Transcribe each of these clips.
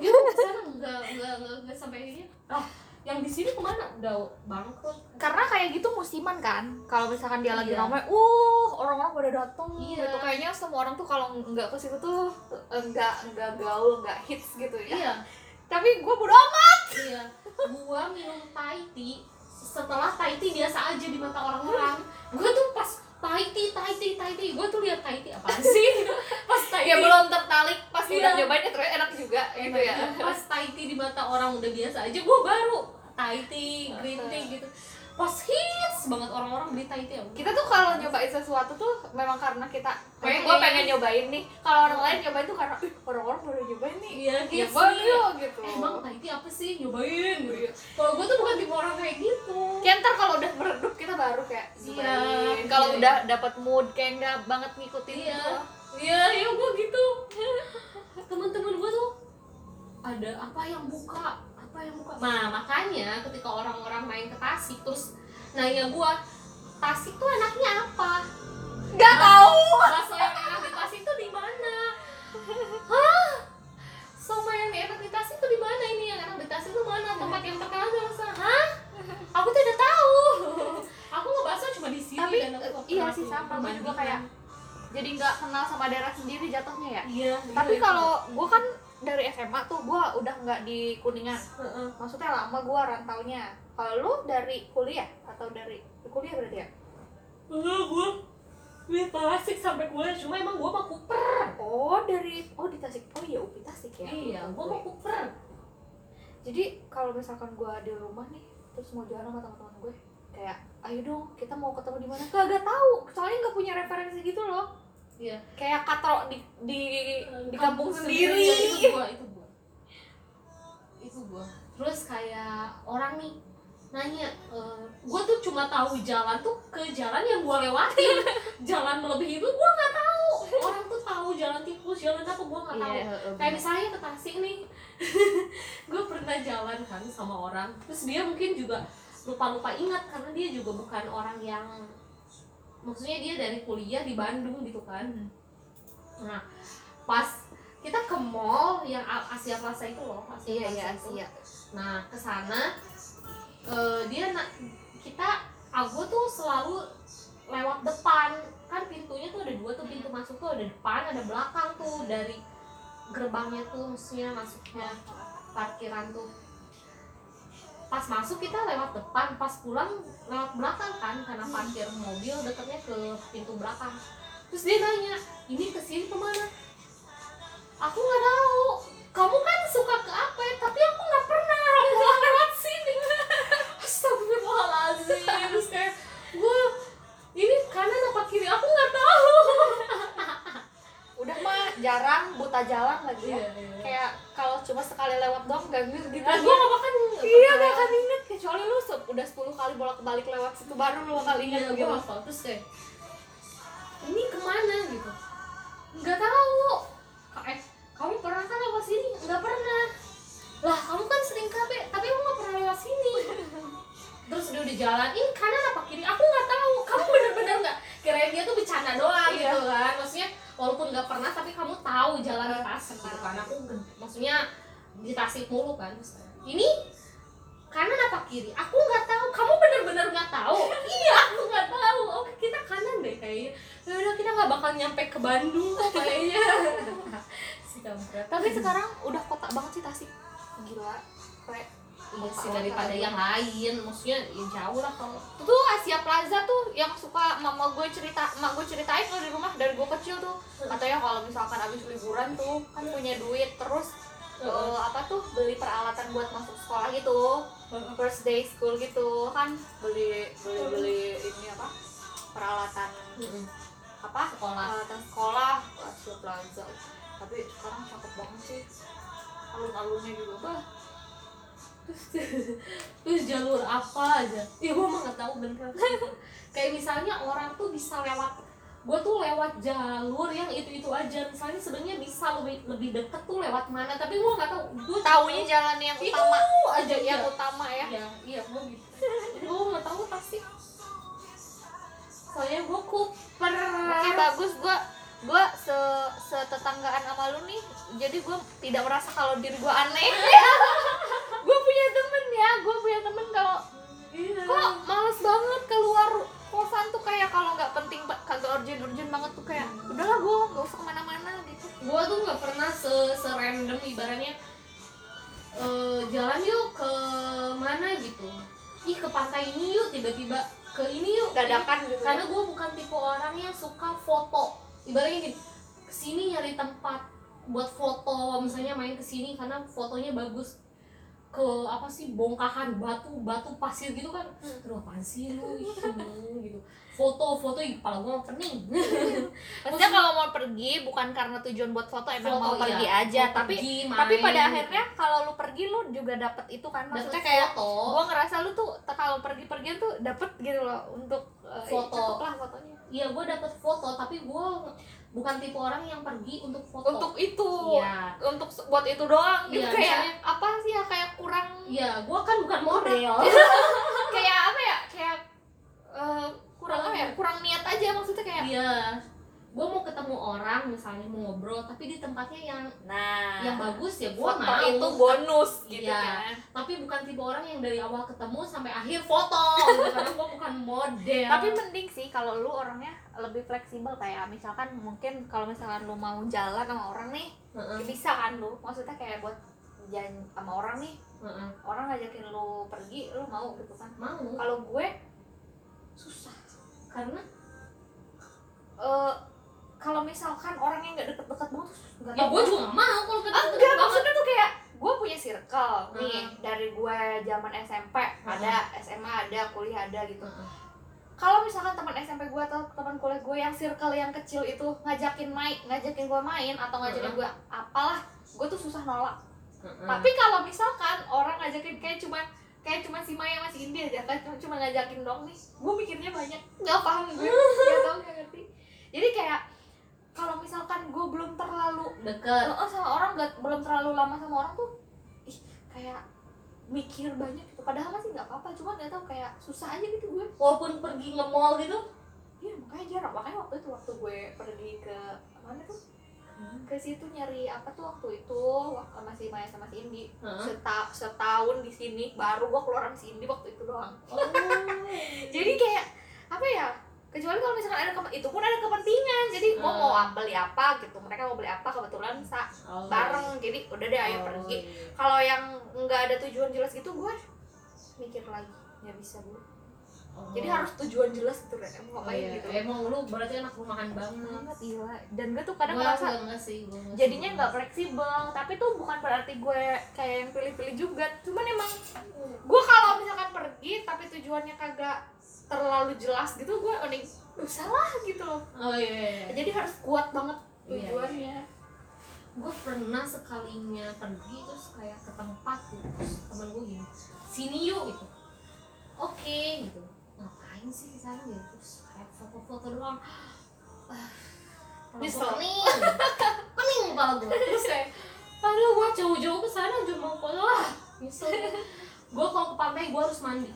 dia mau ke sana nggak nggak nggak nggak sampai ini. Ah yang di sini ke mana? Udah bangkrut. Karena kayak gitu musiman kan? Kalau misalkan dia lagi Iya. ramai uh orang-orang pada datang Iya. gitu kayaknya semua orang tuh kalau nggak ke situ tuh enggak enggak gaul nggak hits gitu ya. Iya. Tapi gue bodo amat. Iya. Gua minum Thai tea setelah Thai tea biasa aja di mata orang-orang. Gua tuh pas Tea Thai tea gua tuh lihat Thai tea apa sih? Pas Thai ya belum tertarik pas Iya. udah nyobain ya ternyata enak juga gitu ya. pas Thai tea di mata orang udah biasa aja gua baru Thai tea green tea gitu pas hits banget orang-orang beli Thai tea kita tuh kalau nyobain sesuatu tuh memang karena kita kayak gue pengen nyobain nih kalau orang lain nyobain tuh karena "Ih, orang-orang baru nyobain nih iya ya gitu yuk gitu emang Thai tea apa sih nyobain gitu kalau gua tuh bukan tipe orang kayak gitu Kayak ntar kalau udah meredup kita baru kayak Iya, nyobain. Kalau iya. udah dapat mood kayak nggak banget ngikutin Iya. gitu. Iya, iya gue gitu. Temen-temen gue tuh ada apa yang buka, yang buka. Nah makanya ketika orang-orang main ke Tasik terus nanya gue, Tasik tuh enaknya apa? Nggak tahu. Bakso yang enak di Tasik tuh di mana? Hah? Somai yang enak di Tasik tuh di mana ini yang enak di Tasik tuh mana? Tempat yang terkenal di sana? Hah? Aku tidak tahu. Aku ngebahasnya cuma di sini Tapi dan aku nggak iya sih sama gue juga kayak jadi nggak kenal sama daerah sendiri jatuhnya ya. Iya. Tapi iya, kalau gue kan dari SMA tuh gue udah nggak di kuningan. Maksudnya lama gue rantaunya. Kalau lu dari kuliah atau dari kuliah berarti ya? Enggak, gue di Tasik sampai kuliah cuma emang gue mau kuper. Oh dari oh di Tasik. Oh iya UPI Tasik ya. Iya, gue mau kuper. Jadi kalau misalkan gue di rumah nih terus mau jalan sama teman-teman gue kayak ayo dong kita mau ketemu di mana kagak tahu soalnya nggak punya referensi gitu loh Iya. kayak katro di di di kampung sendiri Ya, itu gue, itu gue. Itu gue. Terus kayak orang nih nanya, gue tuh cuma tahu jalan tuh ke jalan yang gue lewatin. jalan melebihi itu gue nggak tahu. Orang tuh tahu jalan tikus, jalan apa gue nggak tahu. kayak misalnya ke Tasik nih gue pernah jalan kan sama orang terus dia mungkin juga lupa-lupa ingat karena dia juga bukan orang yang maksudnya dia dari kuliah di Bandung gitu kan. Nah pas kita ke mall yang Asia Plaza itu loh Asia iya Plaza iya itu. Asia. Nah ke sana eh, dia na- kita aku tuh selalu lewat depan. Kan pintunya tuh ada dua tuh pintu masuk tuh ada depan ada belakang tuh. Dari gerbangnya tuh maksudnya masuknya parkiran tuh pas masuk kita lewat depan pas pulang lewat belakang kan karena parkir mobil dekatnya ke pintu belakang. Terus dia nanya ini ke sini ke mana? Aku nggak tahu kamu kan suka ke apa ya? tapi aku nggak pernah pulang lewat sini Astagfirullahaladzim terus kayak gue ini kanan apa kiri aku nggak tahu udah mah jarang buta jalan lagi ya iya. kayak kalau cuma sekali lewat doang gak ngerti gitu Nah, gue gak makan iya gak akan inget kecuali lu se- udah 10 kali bolak balik lewat situ baru lu bakal inget Iya, gue kok kayaknya. Si kampret. Tapi sekarang udah kota banget sih Tasik. Gila kayak iya sih daripada yang lain. Maksudnya ya jauh lah kalau. Tuh Asia Plaza tuh yang suka mama gue cerita emak gue ceritain loh di rumah dari gue kecil tuh. Katanya kalau misalkan abis liburan tuh kan punya duit. Terus eh, apa tuh beli peralatan buat masuk sekolah gitu. First day school gitu. Kan beli beli beli ini apa peralatan apa? Sekolah. Peralatan sekolah Asia Plaza tapi sekarang cakep banget sih. Alun-alunnya juga bah. Terus jalur apa aja? Ya gue mah nggak tahu beneran kayak misalnya orang tuh bisa lewat gue tuh lewat jalur yang itu itu aja. Misalnya sebenarnya bisa lebih lebih deket tuh lewat mana tapi gue nggak tahu. Gue taunya jalan yang itu utama aja yang iya. utama ya. Iya iya gue gitu. Gue nggak tahu tasik soalnya gue kuper Oke bagus. Gua gue se setetanggaan sama lu nih jadi gue tidak merasa kalau diri gue aneh. Gue punya temen ya gue punya temen kalau Iya. kok males banget keluar kosan tuh kayak kalau nggak penting kagak urgent urgent banget tuh kayak udahlah gue nggak usah ke mana-mana gitu. Gue tuh nggak pernah se serandom ibaratnya eh, jalan yuk ke mana gitu. Ih ke pantai ini yuk tiba-tiba ke ini yuk dadakan gitu karena gue bukan tipe orang yang suka foto. Ibaratnya gini ke sini nyari tempat buat foto misalnya main ke sini karena fotonya bagus ke apa sih bongkahan batu batu pasir gitu kan. Hmm. aduh apaan sih lu hmm, gitu. Foto foto ih, kepala gue pening maksudnya kalau mau pergi bukan karena tujuan buat foto emang Foto, mau iya. pergi aja. Mau tapi pergi, tapi pada akhirnya kalau lu pergi lu juga dapet itu kan. Dapet maksudnya kayak foto. gue ngerasa lu tuh kalau pergi-pergian tuh dapet gitu loh untuk eh, Foto. lah fotonya. Iya gue dapet foto tapi gue bukan tipe orang yang pergi untuk foto. Untuk itu iya. untuk buat itu doang. Gitu Iya, kayak misalnya- apa sih ya? Kayak kurang iya gue kan bukan model. Kayak apa ya? Kayak eh, kurang apa ya? Kurang. Niat aja maksudnya kayak iya. Gue mau ketemu orang misalnya mau ngobrol tapi di tempatnya yang nah yang bagus ya gue foto mau. itu bonus gitu Iya. kan. Tapi bukan tipe orang yang dari awal ketemu sampai akhir foto. Gitu. karena gue bukan model. Tapi mending sih kalau lu orangnya lebih fleksibel kayak misalkan mungkin kalau misalkan lu mau jalan sama orang nih Heeh, bisa kan lu? Maksudnya kayak buat jalan sama orang nih heeh. orang ngajakin lu pergi lu mau gitu kan? Mau. Kalau gue susah. Karena eh kalau misalkan orang yang nggak deket-deket banget nggak ya gue juga mau kalau Ah, enggak maksudnya tuh kayak gue punya circle nih Hmm. dari gue zaman SMP ada SMA ada kuliah ada gitu. Heeh. Kalau misalkan teman SMP gue atau teman kuliah gue yang circle yang kecil itu ngajakin main ngajakin gue main atau ngajakin gue apalah gue tuh susah nolak. Tapi kalau misalkan orang ngajakin kayak cuma kayak cuma si Maya masih India aja kan cuma, cuma ngajakin dong nih gue mikirnya banyak. Nggak paham gue nggak tahu nggak ngerti. Jadi kayak kalau misalkan gue belum terlalu deket. Oh, sama orang gak, belum terlalu lama sama orang tuh ih kayak mikir banyak gitu. Padahal masih nggak apa-apa cuma nggak tahu kayak susah aja gitu gue. Walaupun pergi nge mall gitu. Iya makanya jarang. Makanya waktu itu waktu gue pergi ke mana tuh? Ke situ nyari apa tuh waktu itu waktu masih Maya sama si Indi. Heeh. Seta, setahun di sini baru gue keluar sama si Indi waktu itu doang. Oh. Jadi kayak apa ya kecuali kalau misalkan ada itu pun ada kepentingan. Jadi gue Hmm. mau beli apa gitu. Mereka mau beli apa kebetulan sa Oh, bareng. Jadi udah deh ayo Oh, pergi. iya. kalau yang nggak ada tujuan jelas gitu gue mikir lagi. Nggak bisa gue Oh. jadi harus tujuan jelas gitu Ren emang Oh, ngapain iya. gitu? emang lu berarti anak rumahan banget. Banget iya dan gue tuh kadang Gua enggak, enggak sih gua enggak jadinya nggak fleksibel. Tapi tuh bukan berarti gue kayak yang pilih-pilih juga. Cuman emang gue kalau misalkan pergi tapi tujuannya kagak terlalu jelas gitu gue mending usah lah gitu loh. Oh iya, iya, iya. jadi harus kuat banget Iya, iya. tujuannya. Gue pernah sekalinya pergi terus kayak ke tempat gitu terus temen gue gini sini yuk gitu. Oke gitu. Ngapain sih di sana gitu? Terus kayak foto-foto doang. Ah, Nyesel. pening pening kepala gue terus kayak aduh gue jauh-jauh ke sana cuma foto lah. Nyesel. Gue kalau ke pantai gue harus mandi.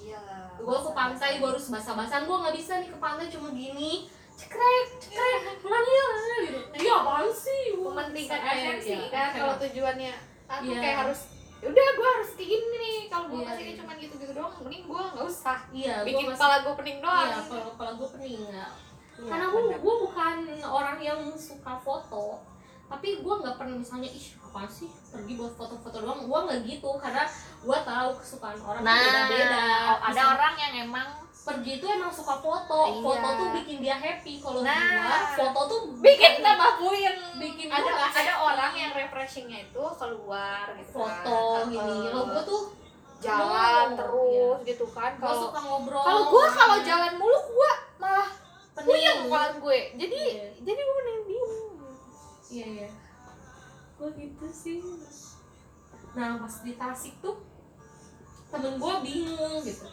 Iya. Gue ke pantai gue harus basah-basahan. Gue nggak bisa nih ke pantai cuma gini. Cekrek cekrek. Pulang ya gitu. Iya apaan sih? Mementingkan esensi iya, kan kalau tujuannya aku Iya. kayak harus udah gue harus kayak gini nih kalau gue Iya, masih iya. cuma gitu-gitu doang mending gue nggak usah. Iya gue bikin masih kepala gue pening doang iya kepala kepala gue pening nggak. Iya, karena gue gue bukan orang yang suka foto tapi gue nggak pernah misalnya ih apa sih? Pergi buat foto-foto doang. Gue nggak gitu karena gue tahu kesukaan orang tuh beda-beda. ada orang yang emang pergi tuh emang suka foto. Iya. foto tuh bikin dia happy kalau Nah. gua foto tuh bikin tambah puyeng bikin ada gua ada happy. orang yang refreshingnya itu keluar gitu foto kan. gini. Eh, kalau gue tuh jalan terus gitu kan. Kalau suka ngobrol. kalau gue kalau jalan mulu gue malah puyeng kepala gue. Jadi Iya. jadi gue mending diem. Iya iya. Gue gitu sih. Nah pas di Tasik tuh temen gue bingung gitu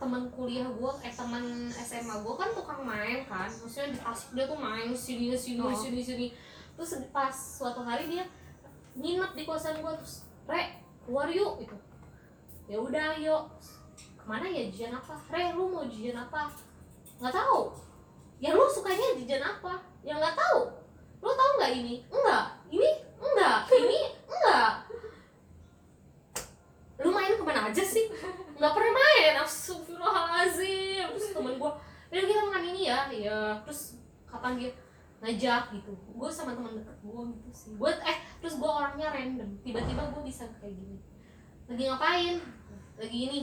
temen kuliah gue eh temen SMA gue kan tukang main kan. Maksudnya di Tasik dia tuh main sini sini Oh. sini sini. Terus pas suatu hari dia nginep di kosan gue terus re keluar yuk gitu. Ya udah yuk ke mana ya ujian apa? Re lu mau ujian apa? Nggak tahu. Ya lu sukanya jajan apa? Ya nggak tahu. Lu tahu nggak ini? Enggak. Ini? Enggak. Ini? Enggak ke mana aja sih? Nggak pernah main. Astagfirullahalazim terus temen gua udah kita makan ini ya. Ya terus kapan dia ngajak gitu. Gue sama teman deket gue gitu sih. Gue eh terus gue orangnya random. Tiba-tiba gue bisa kayak gini. Lagi ngapain? Lagi ini.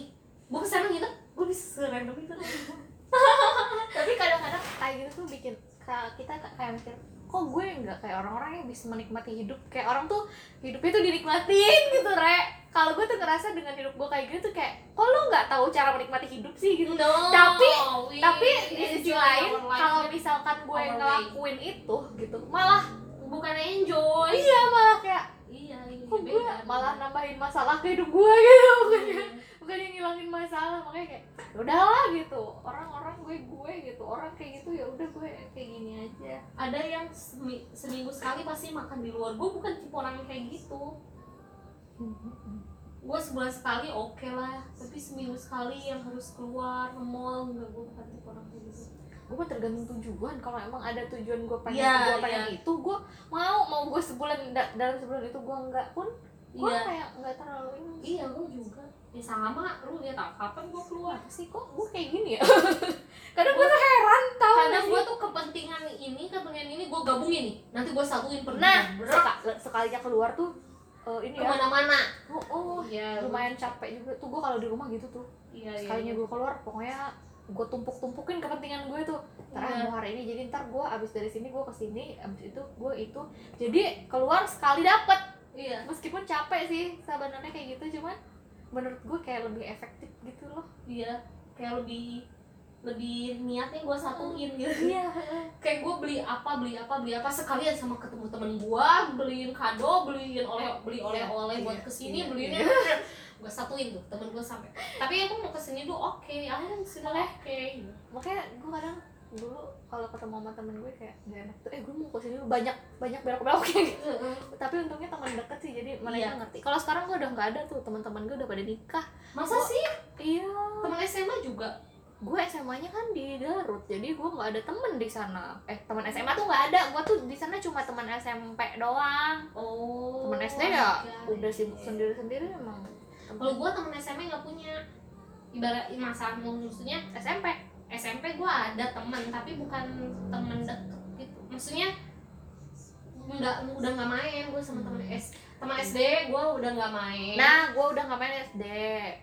Gue ke sana gitu gue bisa random itu. Tapi kadang-kadang kayak gitu tuh bikin kita ka- kayak mikir kok gue nggak kayak orang-orang yang bisa menikmati hidup? Kayak orang tuh hidupnya tuh dinikmatin gitu re. Kalau gue tuh ngerasa dengan hidup gue kayak gitu tuh kayak kok lo nggak tahu cara menikmati hidup sih? gitu. No, Tapi- we tapi di sisi lain kalau misalkan gue ngelakuin itu gitu malah bukan enjoy. Iya malah kayak iya iya kok gue malah nambahin masalah ke hidup gue? Gitu. Iya. Bukan yang ngilangin masalah makanya kayak "Ya udahlah gitu. Orang-orang gue gue gitu. Orang kayak gitu ya udah gue kayak gini aja. Ada yang semi- seminggu sekali pasti makan di luar. Gue bukan tipe orang yang kayak gitu. Gue sebulan sekali oke lah. Tapi seminggu sekali yang harus keluar ke mall nggak gue bukan tipe orang kayak gitu. Gue mah tergantung tujuan. Kalau emang ada tujuan gue pengen Iya, gue pengen itu gue mau. Mau gue sebulan da- dalam sebulan itu gue enggak pun gue iya. kayak nggak terlalu ini. Iya gue juga ya sama lu lihat ah, kapan gue keluar? Sih kok gue kayak gini ya? Kadang gue tuh heran tau kadang gue sih? tuh kepentingan ini kepentingan ini gue gabungin nih. Nanti gue satuin nah Berak, seka- sekalinya keluar tuh eh, ini ya. Ke mana-mana. Oh, oh iya lumayan capek juga tuh gue kalau di rumah gitu tuh. Iya iya sekalinya gue keluar pokoknya gue tumpuk-tumpukin kepentingan gue tuh ntar Iya. mau hari ini jadi ntar gue abis dari sini gue ke sini abis itu gue itu jadi keluar sekali dapet. Iya. Meskipun capek sih sebenarnya kayak gitu cuman menurut gue kayak lebih efektif gitu loh. Iya kayak lebih lebih niatnya gue satuin gitu. Iya kayak gue beli apa beli apa beli apa sekalian sama ketemu temen gue beliin kado beliin oleh beli oleh oleh buat Iya, ke sini iya, beliin iya. gue satuin tuh temen gue sampai. Tapi aku mau ke sini tuh oke akhirnya ke sini oke. Makanya gue kadang dulu kalau ketemu sama temen gue kayak gak enak tuh. Eh gue mau ke sini dulu. Banyak banyak belok belok kayak gitu. Tapi untungnya teman deket sih jadi mereka Iya. ngerti. Kalau sekarang gue udah nggak ada tuh. Teman-teman gue udah pada nikah. Masa Gua- sih? Iya. Temen SMA juga? Gue SMA-nya kan di Garut jadi gue nggak ada temen di sana. Eh teman SMA tuh nggak ada. Gue tuh di sana cuma teman SMP doang. Oh temen SD ya oke. udah sibuk sendiri sendiri emang. Kalau gue temen SMA nggak punya. Ibarat masalah maksudnya SMP SMP gue ada temen tapi bukan temen deket gitu. Maksudnya nggak udah nggak main gue sama temen S teman SD gue udah nggak main. Nah gue udah nggak main SD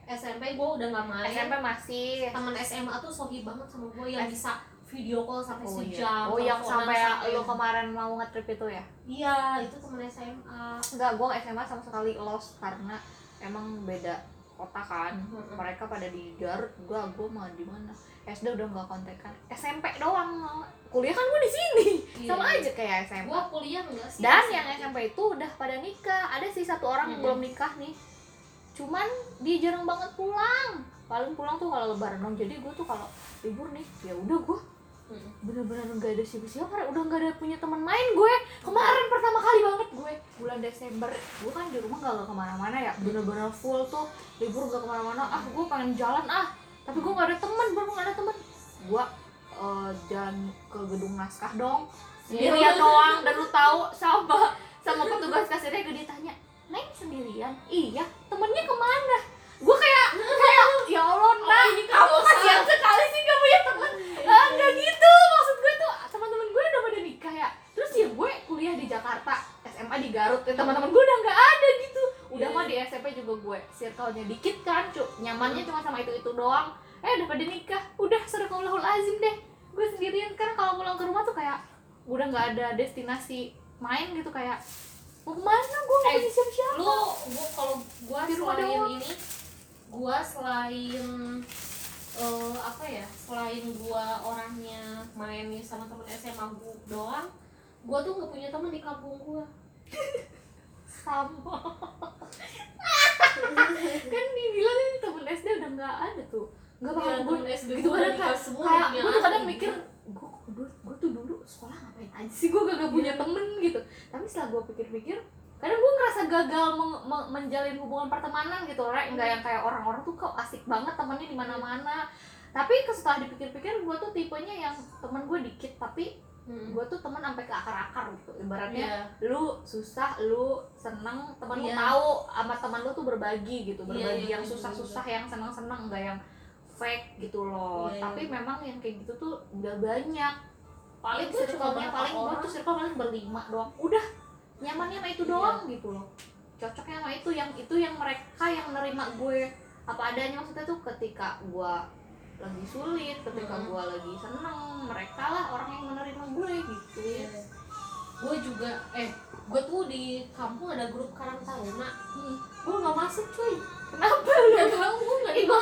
SMP gue udah nggak main. SMP masih. Teman SMA tuh sohib banget sama gue yang S- bisa video call sampai Oh, iya. sejam oh yang sampai lo kemarin mau nge-trip itu ya? Iya itu temen SMA Enggak, gue SMA sama sekali lost karena emang beda kota kan. Mereka pada di Garut, gue gue mah di mana? SD udah nggak kontekan. SMP doang. Kuliah kan gue di sini. Iya. Sama aja kayak SMA. gue kuliah enggak sih Dan SMP. yang SMP itu udah pada nikah. Ada sih satu orang yang belum nikah nih. Cuman dia jarang banget pulang. Paling pulang tuh kalau lebaran dong. Jadi gue tuh kalau libur nih, ya udah gue Mm-mm. Bener-bener nggak ada siapa-siapa udah nggak ada punya teman main gue. Kemarin pertama kali banget gue bulan Desember. Gue kan di rumah nggak ke mana-mana ya. Bener-bener full tuh. Libur nggak ke mana-mana. Ah gue pengen jalan ah. Tapi gue nggak ada teman baru nggak ada teman. Gue eh, jalan ke gedung naskah dong. Sendirian doang dan lu tahu sama sama petugas kasirnya gue ditanya Neng sendirian? Iya temennya ke mana gue kayak kayak ya Allah nah ini kamu dosa. kasihan sekali sih gak punya temen ah nggak gitu maksud gue tuh teman-teman gue udah pada nikah ya terus ya gue kuliah di Jakarta SMA di Garut dan teman-teman gue udah nggak ada gitu udah Iya. mah di SMP juga gue circle-nya dikit kan cu nyamannya cuma sama itu itu doang. Eh udah pada nikah udah sadaqallahul azim deh. Gue sendirian karena kalau pulang ke rumah tuh kayak udah nggak ada destinasi main gitu kayak mau ke mana gue nggak Eh, punya siapa-siapa. lu gua kalau rumah selain doang. ini gua selain eh, apa ya selain gua orangnya main sama temen SMA gua doang gua tuh nggak punya temen di kampung gua sama. Kan dibilang ini temen SD udah nggak ada tuh. Nggak bakal Iya, gue SD gitu kadang nikah kayak semua kayak gue tuh kadang ada mikir gue gue gue tuh dulu sekolah ngapain aja sih? Gue gak, punya temen gitu. Tapi setelah gue pikir-pikir kadang gue ngerasa gagal meng- meng- menjalin hubungan pertemanan gitu rek. Nggak yang kayak orang-orang tuh kok asik banget temennya di mana-mana. Tapi ke- setelah dipikir-pikir gue tuh tipenya yang temen gue dikit tapi Hmm. gue tuh temen sampai ke akar-akar gitu. Ibaratnya Iya. lu susah lu seneng temen lu Iya. tahu sama temen lu tuh berbagi gitu. Iya, berbagi iya, yang iya, susah-susah yang seneng-seneng enggak yang fake gitu loh. Iya. tapi memang yang kayak gitu tuh udah banyak. Paling cuma circle-nya paling gue tuh circle paling berlima doang. Udah nyamannya sama itu doang gitu loh. Cocoknya sama itu yang itu yang mereka yang nerima gue apa adanya. Maksudnya tuh ketika gue lagi sulit ketika Mhm. gue lagi seneng mereka lah orang yang menerima gue gitu Iya. Gue juga, eh, gue tuh di kampung ada grup Karang Taruna. Hmm. Gue nggak masuk cuy. kenapa Gak tau gue nggak di gue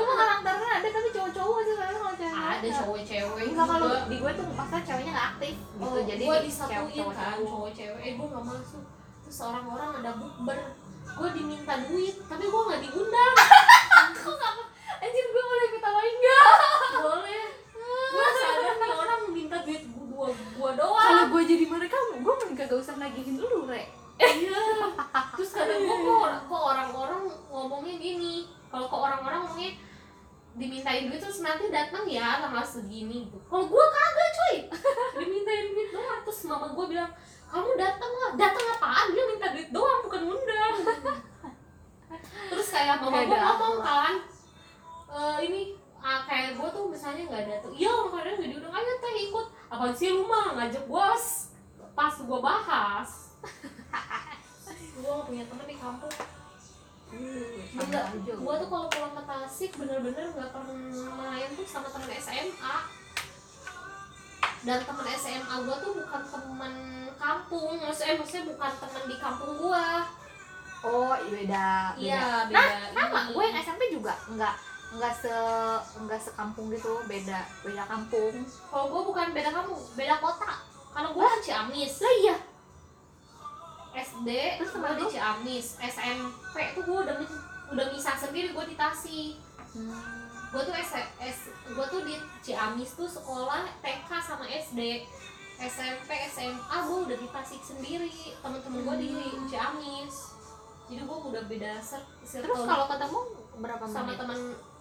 mah karakternya ada tapi cowok-cowok aja kan kalau cewek Ada cowok-cewek enggak kalau di gue tuh maksudnya ceweknya nggak aktif gitu Oh, jadi gue di disatuin cewek- kan cowok-cewek. Eh, gue nggak masuk. Terus orang-orang ada bukber. Gue diminta duit, tapi gue nggak diundang. Oh iya beda beda iya nah beda sama gue yang SMP juga nggak nggak se nggak sekampung gitu beda beda kampung. Kalau gue bukan beda kamu beda kota. Kalau gue kan Ciamis. Lah iya. SD Terus gue di? Ciamis. SMP tuh gue udah udah misah sendiri gue di Tasik. Hmm. gue tuh S, S gue tuh di Ciamis tuh sekolah TK sama SD SMP SMA gue udah di Tasik sendiri. Temen-temen gue di Hmm. Ciamis jadi gue udah beda circle terus kalau ketemu berapa sama menit? temen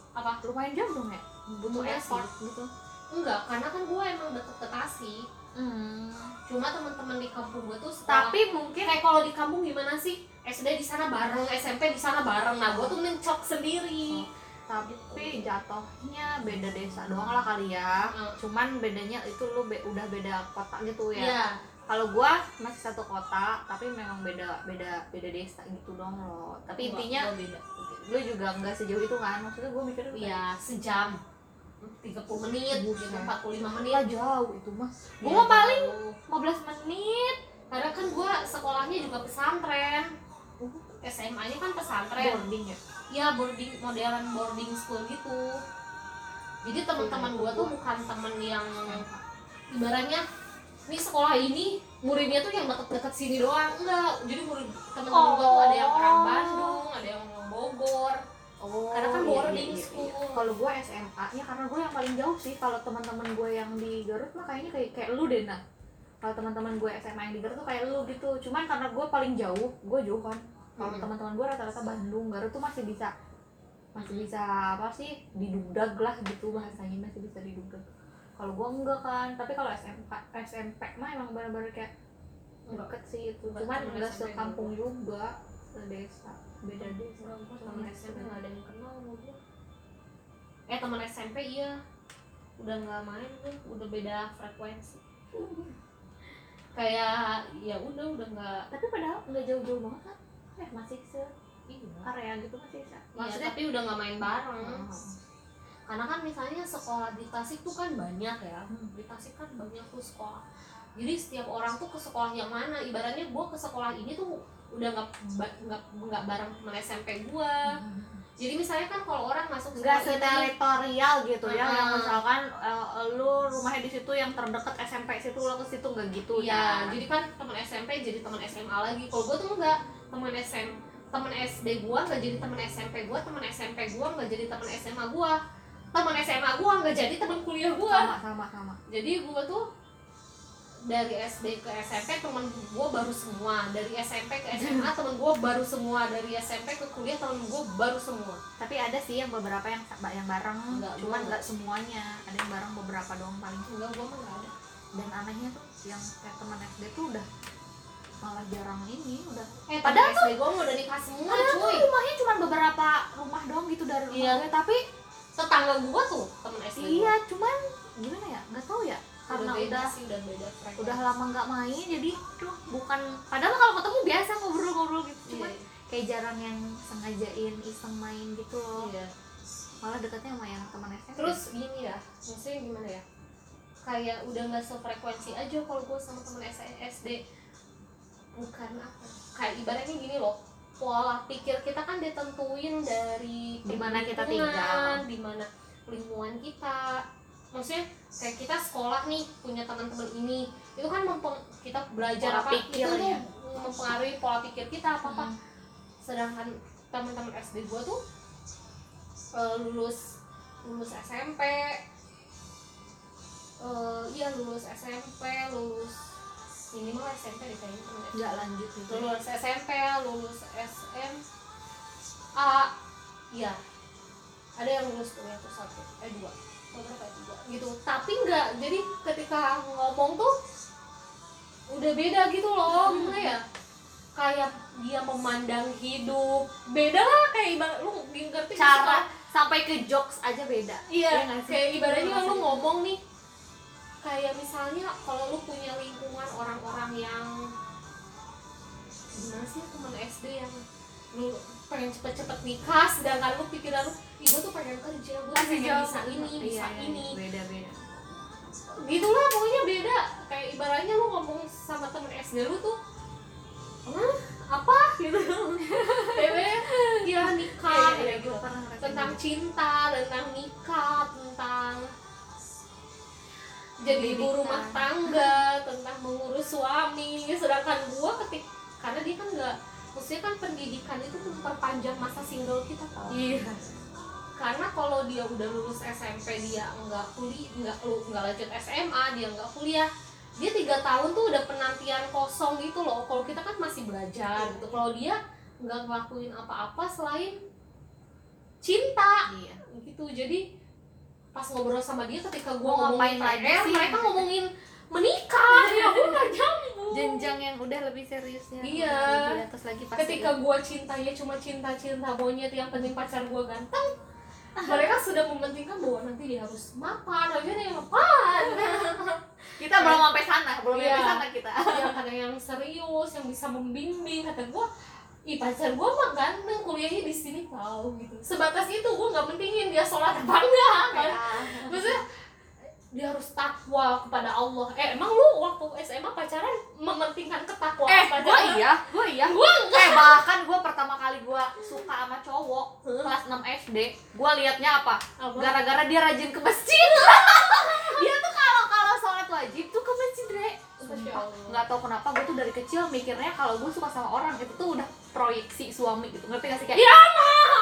apa? Lumayan jauh dong ya? Butuh effort gitu. Enggak karena kan gue emang deket ke Tasik. Hmm. cuma temen-temen di kampung gue tuh sekolah tapi mungkin kayak kalau di kampung gimana sih? SD di sana bareng SMP di sana bareng. Nah gue tuh mencok sendiri. Tapi jatuhnya beda desa doang lah kali ya. Hmm. cuman bedanya itu lu be- udah beda kota gitu ya. Iya. Kalau gua masih satu kota tapi memang beda beda beda desa gitu dong loh tapi Gua- intinya gua beda. lu juga nggak sejauh itu kan maksudnya gua mikirnya kayak, Iya, sejam. 30 menit, Buset. 45 menit. "Lah, jauh itu mah gua Iya, mah paling jauh. 15 menit Karena kan gua sekolahnya juga pesantren. Uh. SMA-nya kan pesantren. boarding ya Ya boarding modern boarding school gitu. Jadi teman-teman gua tuh bukan temen yang ibaratnya ini sekolah ini muridnya tuh yang deket-deket sini doang enggak jadi murid teman-teman tuh ada yang orang Oh. Bandung ada yang orang Bogor Oh, Karena kan iya, boarding iya, iya, school. iya. Kalau gue SMA, ya karena gue yang paling jauh sih. Kalau teman-teman gue yang di Garut mah kayaknya kayak kayak lu deh nah. Kalau teman-teman gue SMA yang di Garut tuh kayak lu gitu. Cuman karena gue paling jauh, gue jauh kan. Kalau Mm-mm. teman-teman gue rata-rata Bandung, Garut tuh masih bisa masih bisa apa sih didudag lah gitu bahasanya masih bisa didudag. Kalau gue enggak kan. Tapi kalau SMP SMP mah emang benar-benar kayak deket sih itu. Cuman enggak sekampung juga, sedesa, beda desa. Temen SMP nggak ada yang kenal sama gua. Eh teman SMP iya udah nggak main tuh, udah beda frekuensi. Kayak ya udah udah nggak tapi padahal nggak jauh-jauh banget kan eh masih se iya. area gitu masih se Iya, maksudnya tapi udah nggak main bareng. Hmm. Karena kan misalnya sekolah di Tasik tuh kan banyak ya. Hmm. Di Tasik kan banyak tuh sekolah. Jadi setiap orang tuh ke sekolah yang mana? Ibaratnya gua ke sekolah ini tuh udah nggak nggak nggak bareng temen SMP gua. Jadi misalnya kan kalau orang masuk nggak sekolah ini- seteritorial gitu ya yang Hmm. misalkan eh, lu rumahnya di situ yang terdekat SMP situ lo ke situ nggak gitu Iya, ya jadi kan teman SMP jadi teman SMA lagi. Kalau gue tuh enggak, teman SM, teman SD gua nggak jadi teman SMP gua, teman SMP gua nggak jadi teman SMA gua, teman SMA gua nggak jadi teman kuliah gua. sama sama sama. Jadi gua tuh dari SD ke SMP temen gue baru semua. Dari SMP ke SMA temen gue baru semua. Dari SMP ke kuliah temen gue baru semua. Tapi ada sih yang beberapa yang yang bareng. Enggak, cuman nggak. semuanya. Ada yang bareng beberapa doang paling. Enggak gue mah nggak ada. Dan anehnya tuh yang kayak teman SD tuh udah malah jarang ini udah. Eh Padahal SD gue mau udah nikah semua Padahal tuh cuy. rumahnya cuma beberapa rumah doang gitu dari rumah Iya. gue. Tapi tetangga gue tuh temen SD gua. iya cuman gimana ya? Nggak tahu ya karena udah beda udah sih udah beda frekuensi. udah lama nggak main jadi tuh bukan. Padahal kalau ketemu biasa ngobrol-ngobrol gitu Iya, cuman kayak jarang yang sengajain iseng main gitu loh. Iya. malah dekatnya sama yang teman SMP terus gini ya maksudnya gimana ya? Kayak udah nggak sefrekuensi aja kalau gue sama temen SD bukan apa kayak ibaratnya gini loh pola pikir kita kan ditentuin dari Di mana kita tinggal. di mana lingkungan kita maksudnya kayak kita sekolah nih punya teman-teman ini itu kan mempeng- kita belajar Pola apa pikir itu ya. mempengaruhi pola pikir kita apa apa Hmm. sedangkan teman-teman SD gue tuh eh, lulus lulus SMP eh iya lulus SMP lulus minimal SMP deh kayaknya nggak lanjut gitu lulus SMP lulus SMA iya. Ada yang lulus kuliah tuh satu eh dua. Berapa ya? Tiga. Gitu. Tapi nggak jadi ketika ngomong tuh udah beda gitu loh gimana ya kayak dia memandang hidup. Beda lah kayak ibarat lu ngerti cara sampai ke jokes aja beda. Iya, sih? kayak ibaratnya Iya lu ngomong nih kayak misalnya kalau lu punya lingkungan orang-orang yang gimana sih teman SD yang lu pengen cepet-cepet nikah sedangkan lu pikiran lu gua tuh pengen kerja gue pengen jauh. bisa ini bisa Iya, iya, ini. Beda beda gitulah pokoknya beda. Kayak ibaratnya lu ngomong sama temen SD lu tuh Hah? apa? Gitu. Dewe ya nikah Iya, iya, gitu gua pernah ngerasain tentang cinta tentang nikah tentang jadi ibu rumah tangga tentang mengurus suami. Sedangkan gua ketik karena dia kan nggak maksudnya kan pendidikan itu memperpanjang masa single kita tau iya. Karena kalau dia udah lulus SMP dia nggak kuliah nggak nggak lanjut SMA dia nggak kuliah dia tiga tahun tuh udah penantian kosong gitu loh. Kalau kita kan masih belajar gitu. Kalau dia nggak ngelakuin apa-apa selain cinta. Iya. Gitu. Jadi pas ngobrol sama dia ketika ngomongin ngapain lagi sih? mereka ngomongin menikah. Ya aku nggak nyambung. Jenjang yang udah lebih seriusnya Iya. udah lebih atas lagi pasti. Ketika gua cintanya cuma cinta-cinta monyet yang penting pacar gua ganteng mereka sudah mementingkan bahwa nanti dia harus mapan aja nih mapan. Kita belum sampai sana belum Iya. sampai sana kita. Yang kadang yang serius yang bisa membimbing kata gua ih pacar gua mah ganteng kuliahnya di sini tahu gitu. Sebatas itu gua nggak pentingin dia sholat apa enggak kan? Maksudnya dia harus takwa kepada Allah. Eh emang lu waktu SMA pacaran mementingkan ketakwaan eh pacaran gua iya gua iya. Gua eh bahkan gua pertama kali gua suka sama cowok Hah? kelas 6 SD gua liatnya apa? Gara-gara dia rajin ke masjid. Dia tuh kalau kalau sholat wajib tuh ke masjid Allah. nggak tahu kenapa gue tuh dari kecil mikirnya kalau gue suka sama orang itu tuh udah proyeksi suami gitu. Ngerti gak sih? Kayak Ya,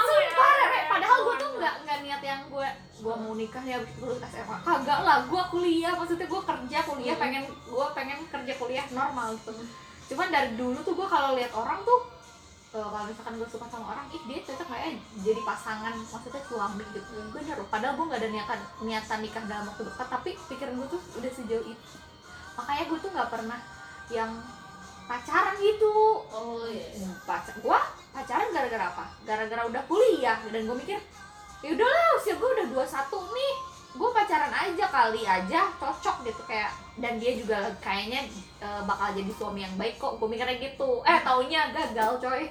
sumpah Re, padahal gue tuh nggak nggak niat yang gue gue mau nikah ya habis itu lulus SMA kagak lah gue kuliah. Maksudnya gue kerja kuliah Hmm. pengen gue pengen kerja kuliah normal gitu. Cuman dari dulu tuh gue kalau lihat orang tuh eh, kalau misalkan gue suka sama orang ih dia cocok kayak jadi pasangan maksudnya suami gitu. Bener loh padahal gue nggak ada niatan niatan nikah dalam waktu dekat. Tapi pikiran gue tuh udah sejauh itu. Makanya gue tuh nggak pernah yang pacaran gitu. Oh iya. Iya. pacar gua pacaran gara-gara apa? Gara-gara udah kuliah. Dan gue mikir ya udahlah usia gue udah 21 nih. Gue pacaran aja kali aja cocok gitu. Kayak dan dia juga kayaknya eh, bakal jadi suami yang baik kok. Gue mikirnya gitu. Eh taunya gagal coy.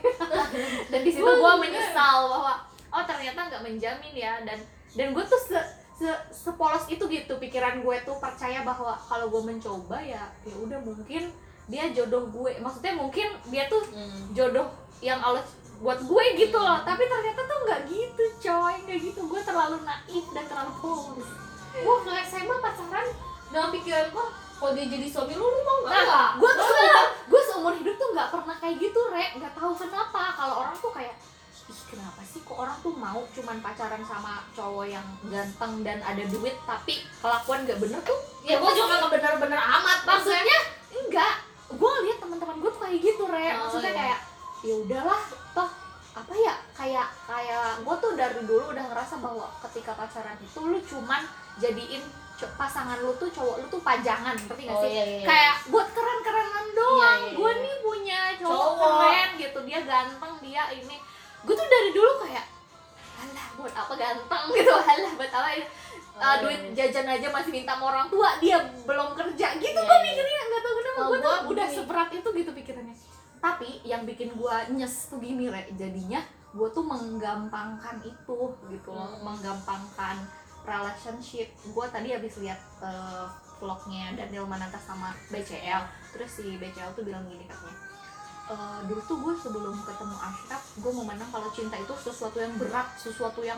Dan di situ gue menyesal bahwa oh ternyata nggak menjamin ya. Dan dan gue tuh se, se sepolos itu gitu pikiran gue tuh percaya bahwa kalau gue mencoba ya ya udah mungkin dia jodoh gue. Maksudnya mungkin dia tuh jodoh yang Allah buat gue gitu loh. Tapi ternyata tuh nggak gitu coy. Nggak gitu. Gue terlalu naif dan terlalu polos. Gua ke SMA pacaran dalam pikiran gua kalau dia jadi suami lu? Lu mau nggak? nah gue tuh seumur, gue seumur hidup tuh nggak pernah kayak gitu re. Nggak tahu kenapa. Kalau orang tuh kayak ih kenapa sih kok orang tuh mau cuman pacaran sama cowok yang ganteng dan ada duit tapi kelakuan gak bener tuh? Ya gue juga nggak bener-bener udahlah toh apa ya kayak kayak gue tuh dari dulu udah ngerasa bahwa ketika pacaran itu lu cuman jadiin pasangan lu tuh cowok lu tuh pajangan ngerti gak sih iya, iya. kayak buat keren-kerenan doang Iya, iya, gue iya. nih punya cowok, Cowok. keren gitu dia ganteng dia ini gue tuh dari dulu kayak alah buat apa ganteng gitu alah buat apa ya? Oh, Uh, iya, duit iya. jajan aja masih minta sama orang tua dia belum kerja gitu Iya, gue iya. mikirnya nggak tahu kenapa Kalau gue tuh udah seberat itu gitu pikirannya tapi yang bikin gue nyes tuh gini re. Jadinya gue tuh menggampangkan itu gitu loh Hmm. menggampangkan relationship. Gue tadi habis lihat uh, vlognya Daniel Mananta sama BCL terus si BCL tuh bilang gini katanya "Eh, dulu tuh gue sebelum ketemu Ashraf gue memandang kalau cinta itu sesuatu yang berat sesuatu yang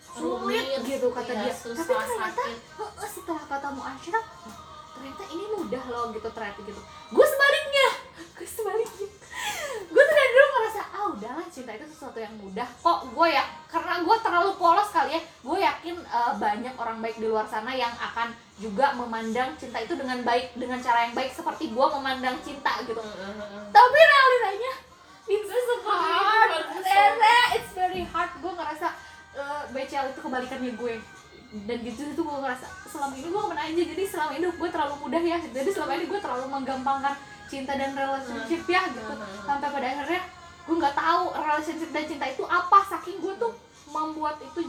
sulit Rumit, gitu kata iya, dia. susah, tapi ternyata sakit. "Heeh, setelah ketemu Ashraf ternyata ini mudah loh gitu ternyata gitu. Gue sebaliknya gue sebaliknya gue tuh dari dulu ngerasa ah udahlah cinta itu sesuatu yang mudah. Kok gue ya karena gue terlalu polos kali ya gue yakin eh, banyak orang baik di luar sana yang akan juga memandang cinta itu dengan baik dengan cara yang baik seperti gue memandang cinta gitu. Tapi realitanya it's hard. Rere, it's very hard. Gue ngerasa uh, BCL itu kebalikannya gue. Dan gitu itu gue ngerasa selama ini gue ke mana aja jadi selama ini gue terlalu mudah ya. Jadi selama ini gue terlalu menggampangkan cinta dan relationship ya gitu. Sampai pada akhirnya gue nggak tahu relationship dan cinta itu apa. Saking gue tuh membuat itu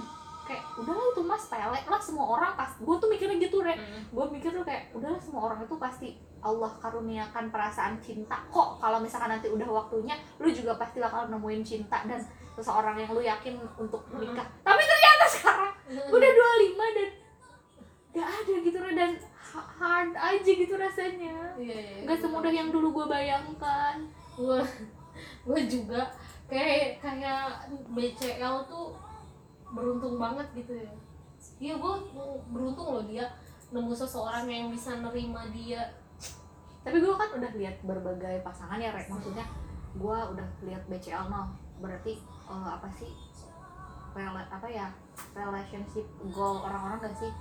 kayak udahlah itu mas pelek lah semua orang pas. Gue tuh mikirnya gitu re. Gue mikir tuh kayak udahlah semua orang itu pasti Allah karuniakan perasaan cinta kok. Kalau misalkan nanti udah waktunya lu juga pasti bakal nemuin cinta dan seseorang yang lu yakin untuk menikah. Tapi ternyata sekarang udah 25 dan gak ada gitu Re. dan ha- hard aja gitu rasanya. Iya, gak semudah yang dulu gue bayangkan. Gue gue juga kayak kayak BCL tuh beruntung banget gitu ya. Iya gue beruntung loh dia nemu seseorang yang bisa nerima dia. Tapi gue kan udah lihat berbagai pasangan ya Rek maksudnya gue udah lihat BCL no berarti eh, apa sih? Rela- apa ya? Relationship goal orang-orang gak sih?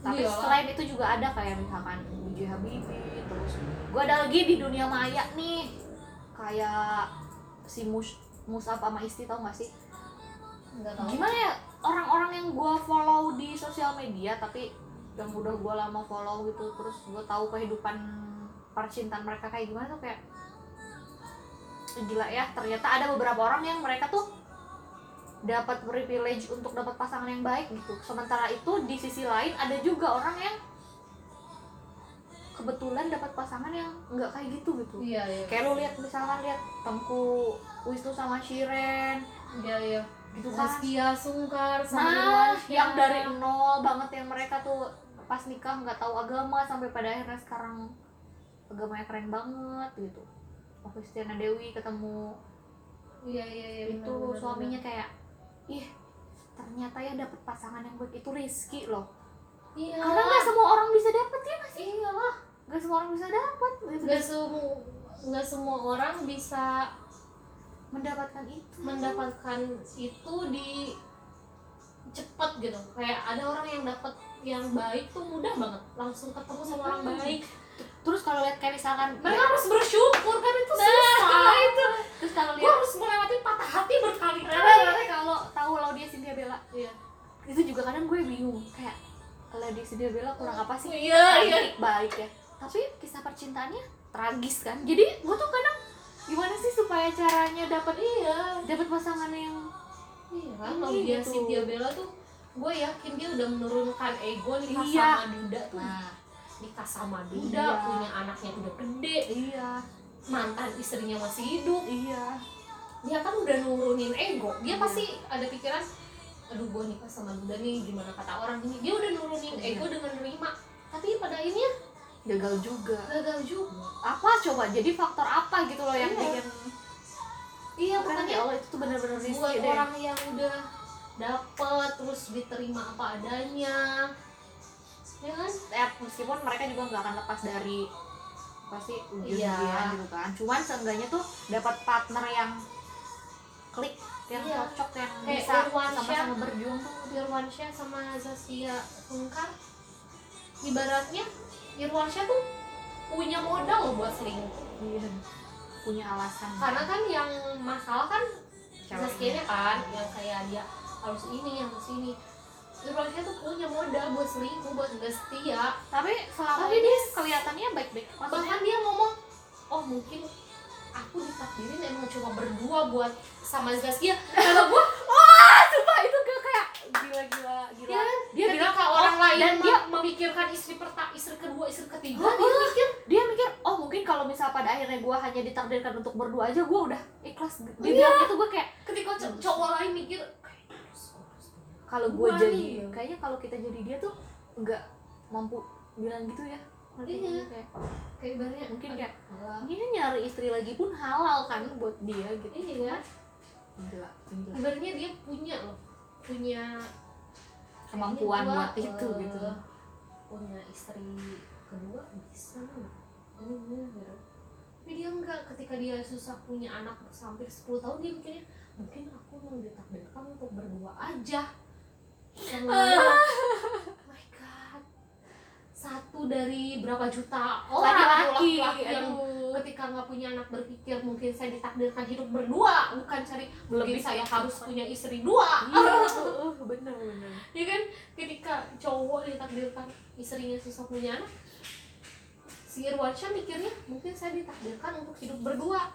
Tapi Iya. selain itu juga ada kayak misalkan DJ Habibie terus gue ada lagi di dunia maya nih kayak si Mus Musab sama Isti tau gak sih? Nggak tahu. Gimana ya orang-orang yang gue follow di sosial media tapi yang udah gue lama follow gitu terus gue tahu kehidupan percintaan mereka kayak gimana tuh kayak gila ya ternyata ada beberapa orang yang mereka tuh dapat privilege untuk dapat pasangan yang baik gitu. Sementara itu di sisi lain ada juga orang yang kebetulan dapat pasangan yang nggak kayak gitu gitu. Iya iya. Kayak lu lihat misalkan lihat Tengku Wisnu sama Shiren. Iya iya. Gitu kan? Zaskia Sungkar Nah, yang dari nol banget yang mereka tuh pas nikah nggak tahu agama sampai pada akhirnya sekarang agamanya keren banget gitu. Waktu Stiana Dewi ketemu. Iya iya iya itu benar, suaminya kayak, ih ternyata ya dapet pasangan yang baik itu rizki loh. iya. Karena nggak semua orang bisa dapet ya mas. iyalah Nggak semua orang bisa dapet. Gitu. nggak semua nggak semua orang bisa mendapatkan itu. mendapatkan itu di cepet gitu. Kayak ada orang yang dapat yang baik tuh mudah banget. Langsung ketemu sama orang baik. Terus kalau lihat kayak misalkan mereka harus bersyukur kan itu Nah, susah. itu terus kalau lihat harus melewati patah hati berkali-kali. Kalau tahu Laudia Cynthia Bella iya. itu juga kadang gue bingung. Kayak Lady Cynthia Bella kurang apa sih? Iya iya. baik ya tapi kisah percintaannya tragis kan jadi gue tuh kadang gimana sih supaya caranya dapat iya dapat pasangan yang iya Ini kalau dia gitu. Cynthia Bella tuh gue yakin dia udah menurunkan ego nikah Iya. sama Duda tuh nah nikah sama Duda Iya. punya anaknya udah gede iya mantan istrinya masih hidup iya dia kan udah nurunin ego dia Iya. pasti ada pikiran aduh gue nikah sama Duda nih gimana kata orang ini dia udah nurunin Iya. ego dengan nerima tapi pada akhirnya gagal juga. Gagal juga. Apa coba? Jadi faktor apa gitu loh yang Iya. bikin iya kan ya makanya Allah itu tuh bener-bener buat risky deh. orang yang udah dapet terus diterima apa adanya. Ya kan? Ya meskipun mereka juga nggak akan lepas dari pasti ujian Iya. gitu kan. Cuman seenggaknya tuh dapat partner yang klik yang Iya. cocok yang Kayak bisa Irwansyah. sama-sama berjuang tuh. Irwansyah sama Zaskia Sungkar ibaratnya Irwansyah tuh punya modal loh buat selingkuh. Iya punya alasan. Karena kan yang masalah kan Ceweknya. Zaskia kan yang kayak dia harus ini yang harus ini. Irwansyah tuh punya modal buat selingkuh buat nggak setia. Tapi selama Tapi dia- kelihatannya baik-baik bahkan dia ngomong oh mungkin aku ditakdirin emang cuma berdua buat sama Zaskia kata gua sumpah itu gak kayak gila-gila gila. Ya dia ketika bilang orang oh, lain dan dia memikirkan istri pertama istri kedua istri ketiga Oh, dia oh. mikir dia mikir oh mungkin kalau misal pada akhirnya gue hanya ditakdirkan untuk berdua aja gue udah ikhlas dia Iya. bilang gitu gue kayak ketika co- cowok lain mikir kalau gue jadi nih. kayaknya kalau kita jadi dia tuh nggak mampu bilang gitu ya Iya. kayak kayak ibaratnya mungkin kayak Alah. mungkin nyari istri lagi pun halal kan buat dia gitu iya gila gila ibaratnya dia punya loh punya kemampuan kayaknya buat gua, itu eh, gitu. Punya istri kedua bisa. Hmm, gitu. tapi dia enggak. Ketika dia susah punya anak sampai 10 tahun dia mikirnya mungkin aku mau ditakdirkan untuk berdua aja. Oh my god. Satu dari berapa juta orang? Laki-laki laki-laki yang. Ketika nggak punya anak berpikir mungkin saya ditakdirkan hidup berdua bukan cari mungkin Lebih saya harus punya istri dua. Iya uh, bener bener ya kan? Ketika cowok ditakdirkan istrinya susah punya anak si Irwansyah mikirnya mungkin saya ditakdirkan untuk hidup berdua.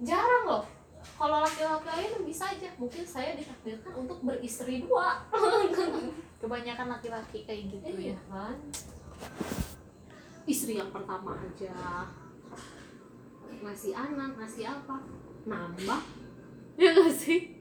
Jarang loh. Kalau laki-laki lain bisa aja. Mungkin saya ditakdirkan untuk beristri dua. Kebanyakan laki-laki kayak gitu ya. iya kan istri yang pertama aja. Ngasih anak ngasih apa? Nambah. Ya gak sih.